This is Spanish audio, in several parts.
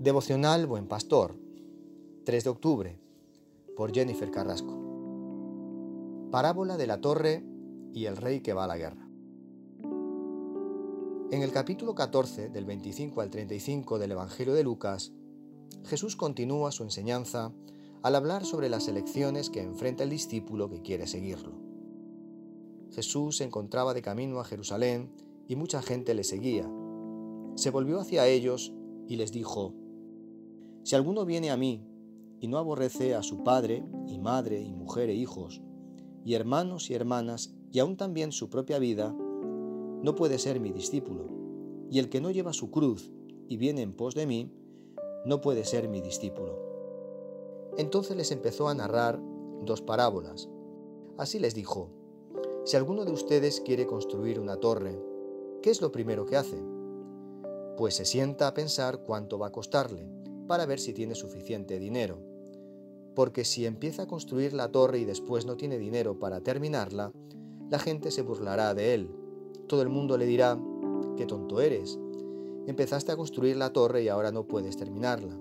Devocional Buen Pastor, 3 de octubre, por Jennifer Carrasco. Parábola de la torre y el rey que va a la guerra. En el capítulo 14, del 25 al 35 del Evangelio de Lucas, Jesús continúa su enseñanza al hablar sobre las elecciones que enfrenta el discípulo que quiere seguirlo. Jesús se encontraba de camino a Jerusalén y mucha gente le seguía. Se volvió hacia ellos y les dijo, si alguno viene a mí y no aborrece a su padre y madre y mujer e hijos, y hermanos y hermanas, y aún también su propia vida, no puede ser mi discípulo. Y el que no lleva su cruz y viene en pos de mí, no puede ser mi discípulo. Entonces les empezó a narrar dos parábolas. Así les dijo, si alguno de ustedes quiere construir una torre, ¿qué es lo primero que hace? Pues se sienta a pensar cuánto va a costarle para ver si tiene suficiente dinero. Porque si empieza a construir la torre y después no tiene dinero para terminarla, la gente se burlará de él. Todo el mundo le dirá, qué tonto eres. Empezaste a construir la torre y ahora no puedes terminarla.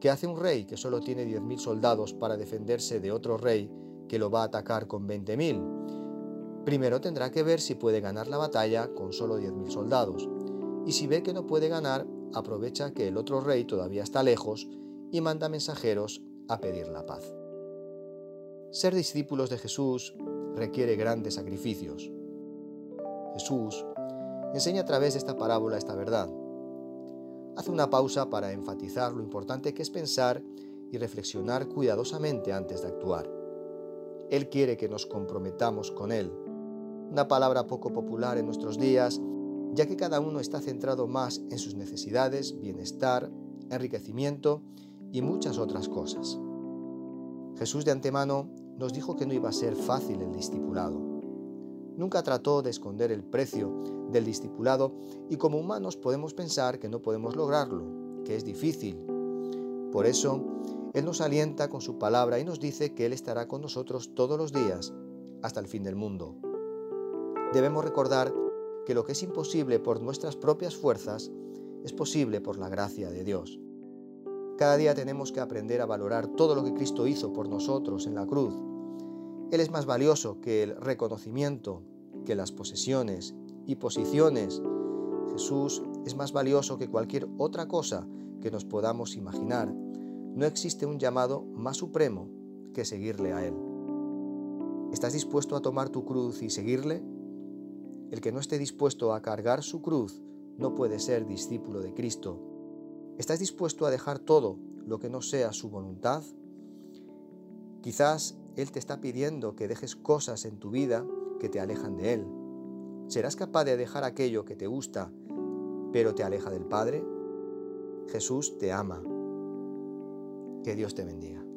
¿Qué hace un rey que solo tiene 10.000 soldados para defenderse de otro rey que lo va a atacar con 20.000? Primero tendrá que ver si puede ganar la batalla con solo 10.000 soldados. Y si ve que no puede ganar, aprovecha que el otro rey todavía está lejos y manda mensajeros a pedir la paz. Ser discípulos de Jesús requiere grandes sacrificios. Jesús enseña a través de esta parábola esta verdad. Hace una pausa para enfatizar lo importante que es pensar y reflexionar cuidadosamente antes de actuar. Él quiere que nos comprometamos con Él. Una palabra poco popular en nuestros días ya que cada uno está centrado más en sus necesidades, bienestar, enriquecimiento y muchas otras cosas. Jesús de antemano nos dijo que no iba a ser fácil el discipulado. Nunca trató de esconder el precio del discipulado y como humanos podemos pensar que no podemos lograrlo, que es difícil. Por eso, Él nos alienta con su palabra y nos dice que Él estará con nosotros todos los días hasta el fin del mundo. Debemos recordar que lo que es imposible por nuestras propias fuerzas es posible por la gracia de Dios. Cada día tenemos que aprender a valorar todo lo que Cristo hizo por nosotros en la cruz. Él es más valioso que el reconocimiento, que las posesiones y posiciones. Jesús es más valioso que cualquier otra cosa que nos podamos imaginar. No existe un llamado más supremo que seguirle a Él. ¿Estás dispuesto a tomar tu cruz y seguirle? El que no esté dispuesto a cargar su cruz no puede ser discípulo de Cristo. ¿Estás dispuesto a dejar todo lo que no sea su voluntad? Quizás Él te está pidiendo que dejes cosas en tu vida que te alejan de Él. ¿Serás capaz de dejar aquello que te gusta, pero te aleja del Padre? Jesús te ama. Que Dios te bendiga.